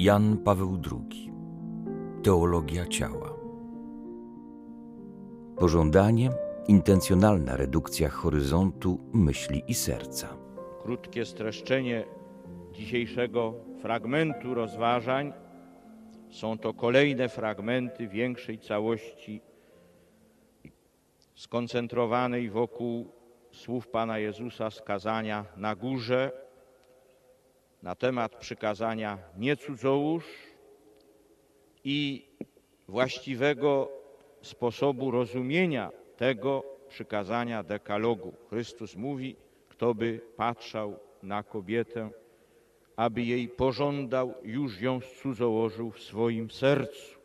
Jan Paweł II Teologia ciała Pożądanie intencjonalna redukcja horyzontu myśli i serca. Krótkie streszczenie dzisiejszego fragmentu rozważań. Są to kolejne fragmenty większej całości skoncentrowanej wokół słów Pana Jezusa z kazania na górze na temat przykazania nie cudzołóż i właściwego sposobu rozumienia tego przykazania dekalogu. Chrystus mówi, kto by patrzał na kobietę, aby jej pożądał, już ją cudzołożył w swoim sercu.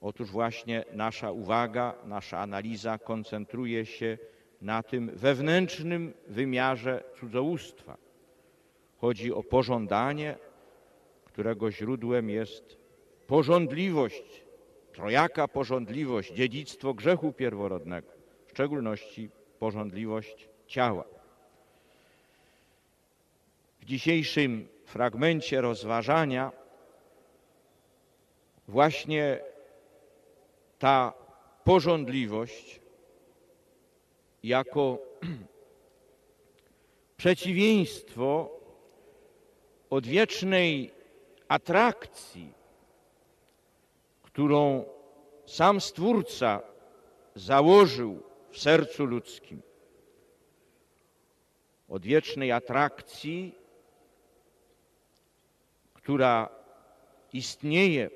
Otóż właśnie nasza uwaga, nasza analiza koncentruje się na tym wewnętrznym wymiarze cudzołóstwa. Chodzi o pożądanie, którego źródłem jest pożądliwość, trojaka pożądliwość, dziedzictwo grzechu pierworodnego, w szczególności pożądliwość ciała. W dzisiejszym fragmencie rozważania właśnie ta pożądliwość jako przeciwieństwo odwiecznej atrakcji, którą sam Stwórca założył w sercu ludzkim, odwiecznej atrakcji, która istnieje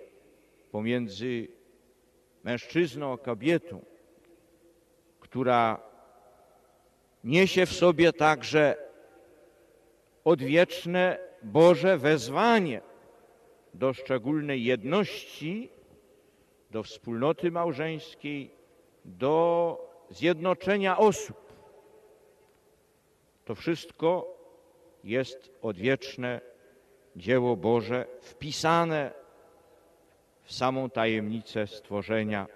pomiędzy mężczyzną a kobietą, która niesie w sobie także odwieczne Boże wezwanie do szczególnej jedności, do wspólnoty małżeńskiej, do zjednoczenia osób. To wszystko jest odwieczne dzieło Boże, wpisane w samą tajemnicę stworzenia.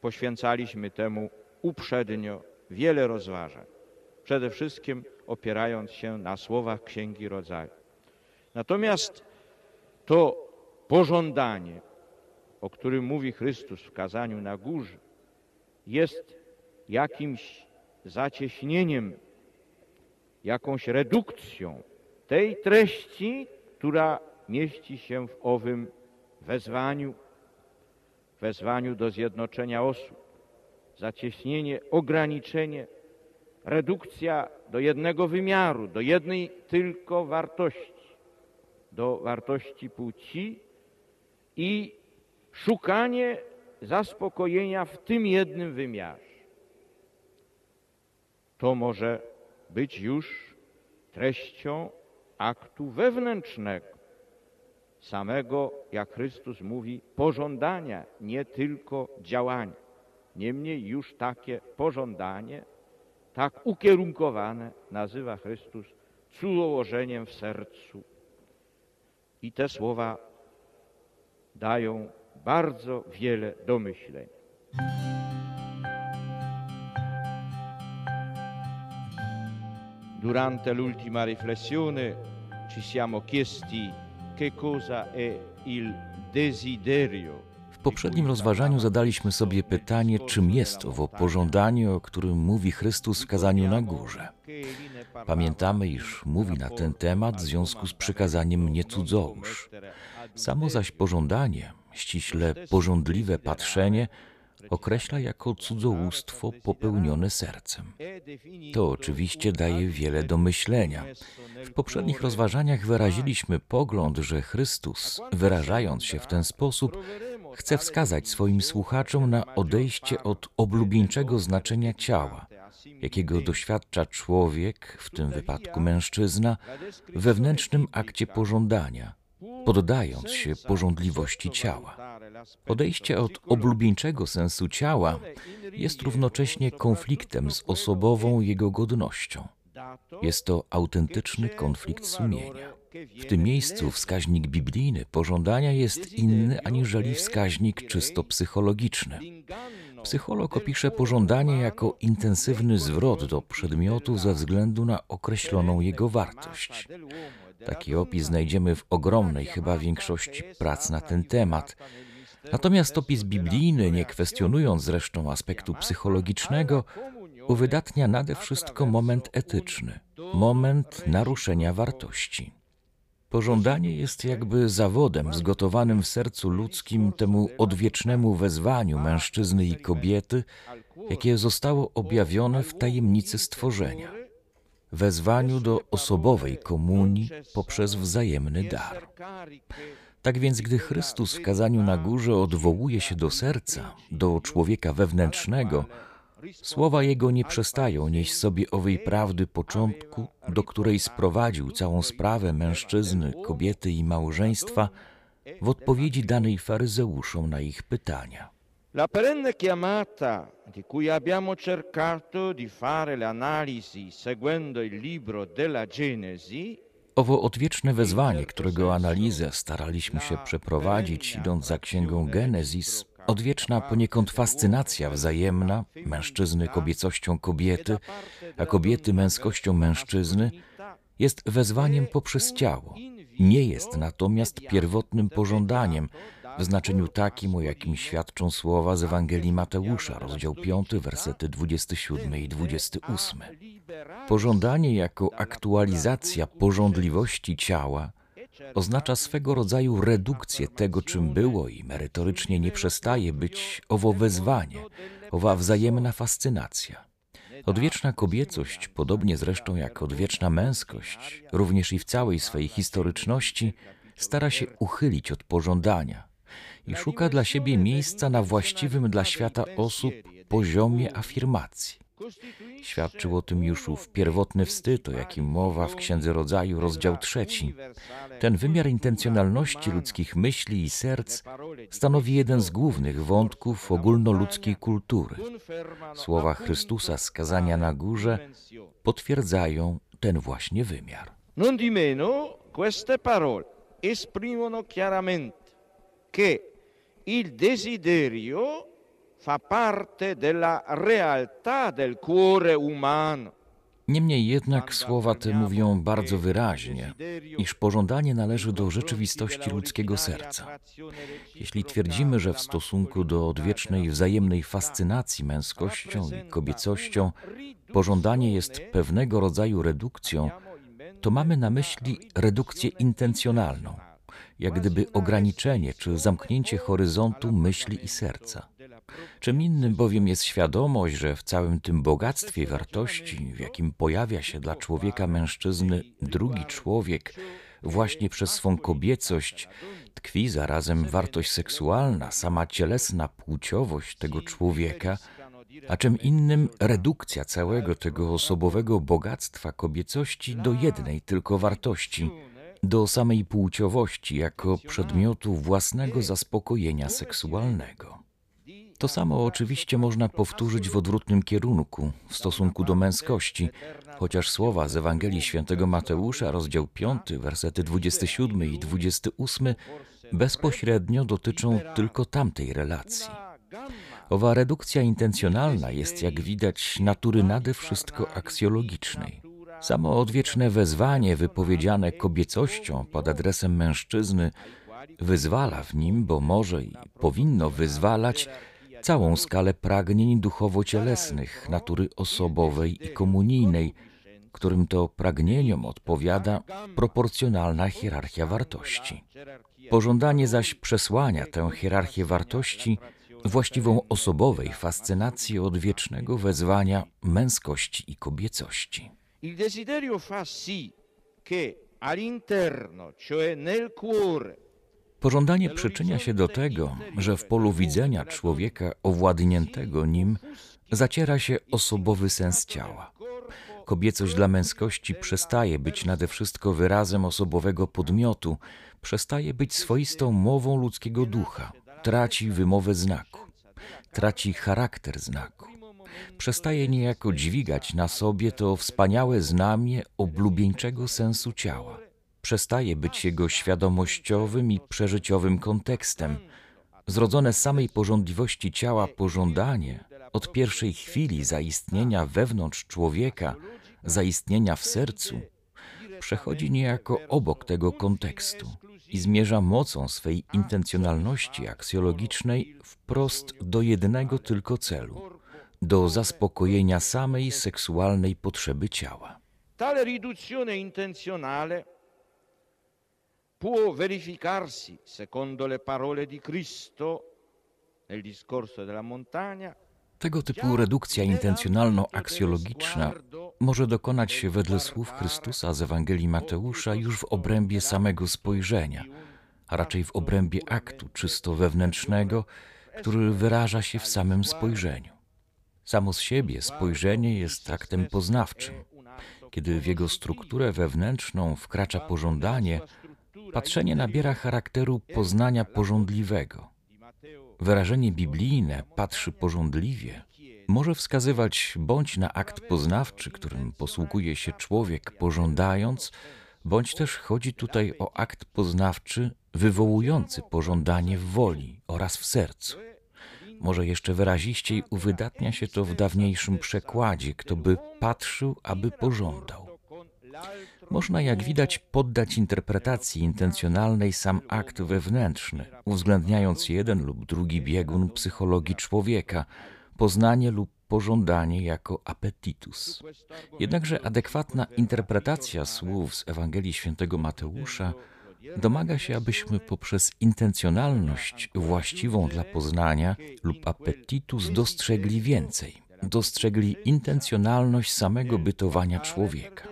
Poświęcaliśmy temu uprzednio wiele rozważań, przede wszystkim opierając się na słowach Księgi Rodzaju. Natomiast to pożądanie, o którym mówi Chrystus w kazaniu na górze, jest jakimś zacieśnieniem, jakąś redukcją tej treści, która mieści się w owym wezwaniu, wezwaniu do zjednoczenia osób. Zacieśnienie, ograniczenie, redukcja do jednego wymiaru, do jednej tylko wartości do wartości płci i szukanie zaspokojenia w tym jednym wymiarze. To może być już treścią aktu wewnętrznego, samego, jak Chrystus mówi, pożądania, nie tylko działania. Niemniej już takie pożądanie, tak ukierunkowane, nazywa Chrystus cudzołożeniem w sercu i te słowa dają bardzo wiele do myślenia. Durante l'ultima riflessione ci siamo chiesti che cosa è il desiderio w poprzednim rozważaniu zadaliśmy sobie pytanie, czym jest owo pożądanie, o którym mówi Chrystus w kazaniu na górze. Pamiętamy, iż mówi na ten temat w związku z przykazaniem nie cudzołóż. Samo zaś pożądanie, ściśle pożądliwe patrzenie, określa jako cudzołóstwo popełnione sercem. To oczywiście daje wiele do myślenia. W poprzednich rozważaniach wyraziliśmy pogląd, że Chrystus, wyrażając się w ten sposób, chce wskazać swoim słuchaczom na odejście od oblubieńczego znaczenia ciała, jakiego doświadcza człowiek, w tym wypadku mężczyzna, wewnętrznym akcie pożądania, poddając się pożądliwości ciała. Odejście od oblubieńczego sensu ciała jest równocześnie konfliktem z osobową jego godnością. Jest to autentyczny konflikt sumienia. W tym miejscu wskaźnik biblijny pożądania jest inny aniżeli wskaźnik czysto psychologiczny. Psycholog opisze pożądanie jako intensywny zwrot do przedmiotu ze względu na określoną jego wartość. Taki opis znajdziemy w ogromnej chyba większości prac na ten temat. Natomiast opis biblijny, nie kwestionując zresztą aspektu psychologicznego, uwydatnia nade wszystko moment etyczny, moment naruszenia wartości. Pożądanie jest jakby zawodem zgotowanym w sercu ludzkim temu odwiecznemu wezwaniu mężczyzny i kobiety, jakie zostało objawione w tajemnicy stworzenia wezwaniu do osobowej komunii poprzez wzajemny dar. Tak więc, gdy Chrystus w kazaniu na górze odwołuje się do serca, do człowieka wewnętrznego, słowa Jego nie przestają nieść sobie owej prawdy początku, do której sprowadził całą sprawę mężczyzny, kobiety i małżeństwa w odpowiedzi danej faryzeuszom na ich pytania. La perenne chiamata di cui abbiamo cercato di fare le analisi seguendo il libro della Genesi Owo odwieczne wezwanie, którego analizę staraliśmy się przeprowadzić, idąc za księgą Genezis, odwieczna poniekąd fascynacja wzajemna mężczyzny kobiecością kobiety, a kobiety męskością mężczyzny, jest wezwaniem poprzez ciało. Nie jest natomiast pierwotnym pożądaniem, w znaczeniu takim, o jakim świadczą słowa z Ewangelii Mateusza, rozdział 5, wersety 27 i 28. Pożądanie jako aktualizacja porządliwości ciała oznacza swego rodzaju redukcję tego, czym było i merytorycznie nie przestaje być owo wezwanie, owa wzajemna fascynacja. Odwieczna kobiecość, podobnie zresztą jak odwieczna męskość, również i w całej swej historyczności, stara się uchylić od pożądania i szuka dla siebie miejsca na właściwym dla świata osób poziomie afirmacji. Świadczył o tym już ów pierwotny wstyd, o jakim mowa w Księdze Rodzaju, rozdział trzeci. Ten wymiar intencjonalności ludzkich myśli i serc stanowi jeden z głównych wątków ogólnoludzkiej kultury. Słowa Chrystusa z kazania na górze potwierdzają ten właśnie wymiar. Non di meno, queste parole esprimono chiaramente che il desiderio fa parte della realtà del cuore umano. Niemniej jednak słowa te mówią bardzo wyraźnie, iż pożądanie należy do rzeczywistości ludzkiego serca. Jeśli twierdzimy, że w stosunku do odwiecznej wzajemnej fascynacji męskością i kobiecością pożądanie jest pewnego rodzaju redukcją, to mamy na myśli redukcję intencjonalną, jak gdyby ograniczenie czy zamknięcie horyzontu myśli i serca. Czym innym bowiem jest świadomość, że w całym tym bogactwie wartości, w jakim pojawia się dla człowieka mężczyzny drugi człowiek, właśnie przez swą kobiecość tkwi zarazem wartość seksualna, sama cielesna płciowość tego człowieka, a czym innym redukcja całego tego osobowego bogactwa kobiecości do jednej tylko wartości, do samej płciowości jako przedmiotu własnego zaspokojenia seksualnego. To samo oczywiście można powtórzyć w odwrotnym kierunku, w stosunku do męskości, chociaż słowa z Ewangelii Świętego Mateusza, rozdział 5, wersety 27 i 28 bezpośrednio dotyczą tylko tamtej relacji. Owa redukcja intencjonalna jest, jak widać, natury nade wszystko aksjologicznej. Samo odwieczne wezwanie wypowiedziane kobiecością pod adresem mężczyzny wyzwala w nim, bo może i powinno wyzwalać całą skalę pragnień duchowo-cielesnych natury osobowej i komunijnej, którym to pragnieniom odpowiada proporcjonalna hierarchia wartości. Pożądanie zaś przesłania tę hierarchię wartości właściwą osobowej fascynacji odwiecznego wezwania męskości i kobiecości. Il desiderio fa sì che all'interno, cioè nel cuore, Pożądanie przyczynia się do tego, że w polu widzenia człowieka owładniętego nim zaciera się osobowy sens ciała. Kobiecość dla męskości przestaje być nade wszystko wyrazem osobowego podmiotu, przestaje być swoistą mową ludzkiego ducha, traci wymowę znaku, traci charakter znaku. Przestaje niejako dźwigać na sobie to wspaniałe znamie oblubieńczego sensu ciała przestaje być jego świadomościowym i przeżyciowym kontekstem. Zrodzone z samej porządliwości ciała pożądanie, od pierwszej chwili zaistnienia wewnątrz człowieka, zaistnienia w sercu, przechodzi niejako obok tego kontekstu i zmierza mocą swej intencjonalności aksjologicznej wprost do jednego tylko celu do zaspokojenia samej seksualnej potrzeby ciała. Tale riduzione intenzionale può verificarsi, secondo le parole di Cristo nel discorso della montagna, Tego typu redukcja intencjonalno-aksjologiczna może dokonać się wedle słów Chrystusa z Ewangelii Mateusza już w obrębie samego spojrzenia, a raczej w obrębie aktu czysto wewnętrznego, który wyraża się w samym spojrzeniu. Samo z siebie spojrzenie jest aktem poznawczym. Kiedy w jego strukturę wewnętrzną wkracza pożądanie, patrzenie nabiera charakteru poznania pożądliwego. Wyrażenie biblijne patrzy pożądliwie może wskazywać bądź na akt poznawczy, którym posługuje się człowiek pożądając, bądź też chodzi tutaj o akt poznawczy wywołujący pożądanie w woli oraz w sercu. Może jeszcze wyraziściej uwydatnia się to w dawniejszym przekładzie, kto by patrzył, aby pożądał. Można, jak widać, poddać interpretacji intencjonalnej sam akt wewnętrzny, uwzględniając jeden lub drugi biegun psychologii człowieka, poznanie lub pożądanie jako appetitus. Jednakże adekwatna interpretacja słów z Ewangelii Świętego Mateusza domaga się, abyśmy poprzez intencjonalność właściwą dla poznania lub appetitus dostrzegli więcej. Dostrzegli intencjonalność samego bytowania człowieka.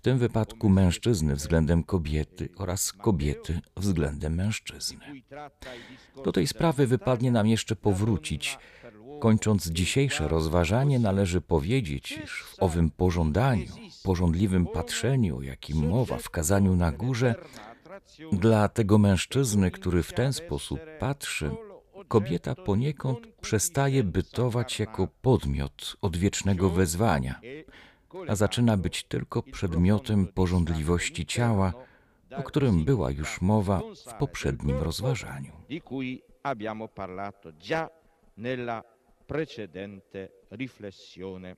W tym wypadku mężczyzny względem kobiety oraz kobiety względem mężczyzny. Do tej sprawy wypadnie nam jeszcze powrócić. Kończąc dzisiejsze rozważanie, należy powiedzieć, iż w owym pożądaniu, pożądliwym patrzeniu, jakim mowa w kazaniu na górze, dla tego mężczyzny, który w ten sposób patrzy, kobieta poniekąd przestaje bytować jako podmiot odwiecznego wezwania, a zaczyna być tylko przedmiotem pożądliwości ciała, o którym była już mowa w poprzednim rozważaniu. abbiamo parlato già nella precedente riflessione.